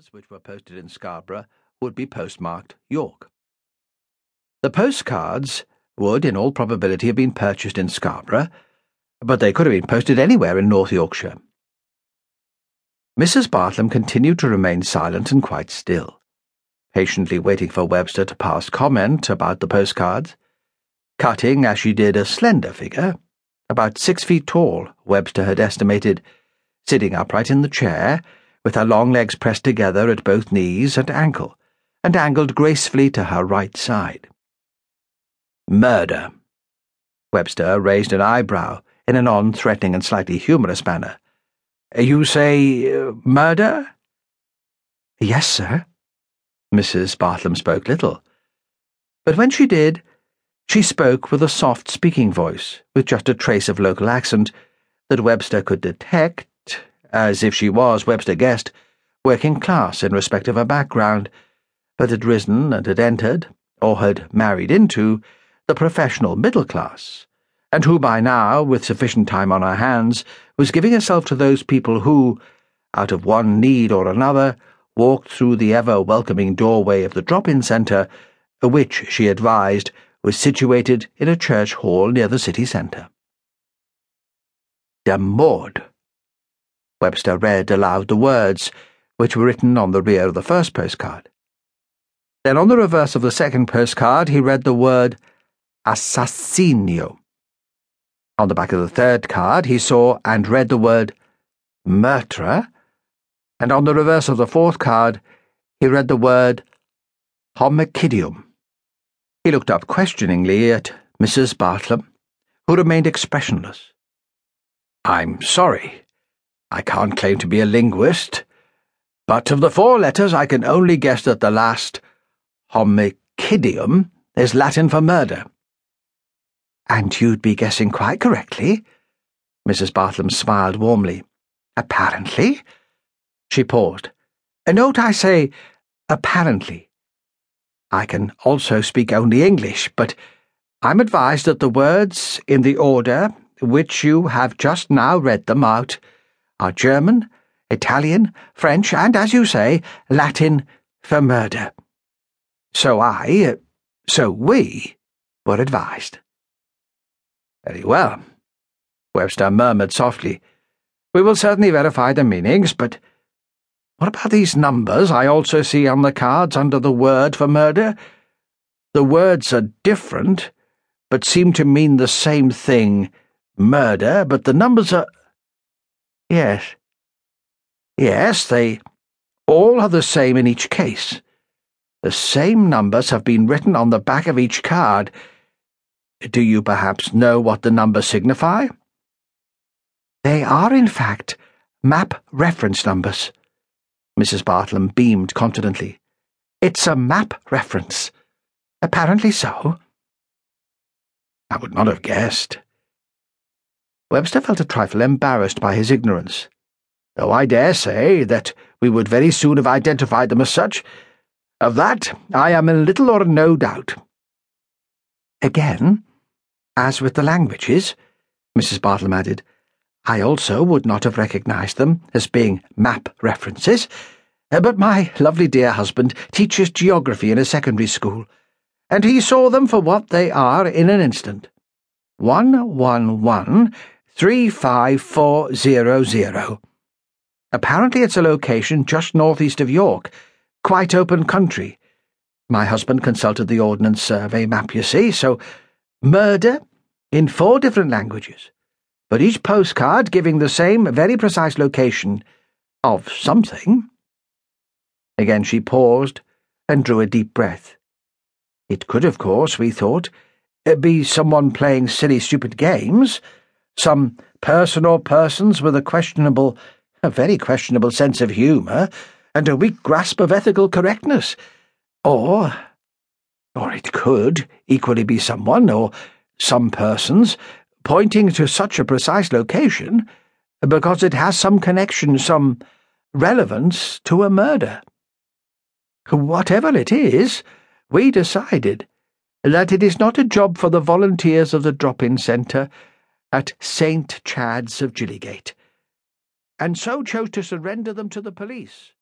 letters, which were posted in Scarborough, would be postmarked York. The postcards would, in all probability, have been purchased in Scarborough, but they could have been posted anywhere in North Yorkshire. Mrs. Bartlam continued to remain silent and quite still, patiently waiting for Webster to pass comment about the postcards, cutting as she did a slender figure, about six feet tall, Webster had estimated, sitting upright in the chair with her long legs pressed together at both knees and ankle, and angled gracefully to her right side. Murder. Webster raised an eyebrow in a non threatening and slightly humorous manner. You say uh, murder? Yes, sir. Mrs. Bartlam spoke little. But when she did, she spoke with a soft speaking voice, with just a trace of local accent that Webster could detect as if she was, Webster guessed, working class in respect of her background, but had risen and had entered, or had married into, the professional middle class, and who by now, with sufficient time on her hands, was giving herself to those people who, out of one need or another, walked through the ever welcoming doorway of the drop in centre, which, she advised, was situated in a church hall near the city centre. Der Mord. Webster read aloud the words, which were written on the rear of the first postcard. Then on the reverse of the second postcard he read the word Assassinio. On the back of the third card he saw and read the word Meurtre, and on the reverse of the fourth card he read the word Homicidium. He looked up questioningly at Mrs. Bartlam, who remained expressionless. I'm sorry, I can't claim to be a linguist, but of the four letters I can only guess that the last homicidium is Latin for murder. And you'd be guessing quite correctly. Mrs. Bartlam smiled warmly. Apparently. She paused. A note I say apparently. I can also speak only English, but I'm advised that the words in the order which you have just now read them out are German, Italian, French, and, as you say, Latin for murder. So I, so we, were advised. Very well, Webster murmured softly. We will certainly verify the meanings, but what about these numbers I also see on the cards under the word for murder? The words are different, but seem to mean the same thing murder, but the numbers are. Yes. Yes, they all are the same in each case. The same numbers have been written on the back of each card. Do you perhaps know what the numbers signify? They are, in fact, map reference numbers. Mrs. Bartlam beamed confidently. It's a map reference. Apparently so. I would not have guessed. Webster felt a trifle embarrassed by his ignorance, though I dare say that we would very soon have identified them as such. Of that I am in little or no doubt. Again, as with the languages, Mrs. Bartlam added, I also would not have recognized them as being map references, but my lovely dear husband teaches geography in a secondary school, and he saw them for what they are in an instant. One, one, one, 35400. Apparently, it's a location just northeast of York, quite open country. My husband consulted the Ordnance Survey map, you see, so murder in four different languages, but each postcard giving the same very precise location of something. Again she paused and drew a deep breath. It could, of course, we thought, eh, be someone playing silly, stupid games some person or persons with a questionable, a very questionable sense of humour and a weak grasp of ethical correctness. Or, or it could equally be someone, or some persons, pointing to such a precise location because it has some connection, some relevance to a murder. Whatever it is, we decided that it is not a job for the volunteers of the drop-in centre at St. Chad's of Gillygate, and so chose to surrender them to the police.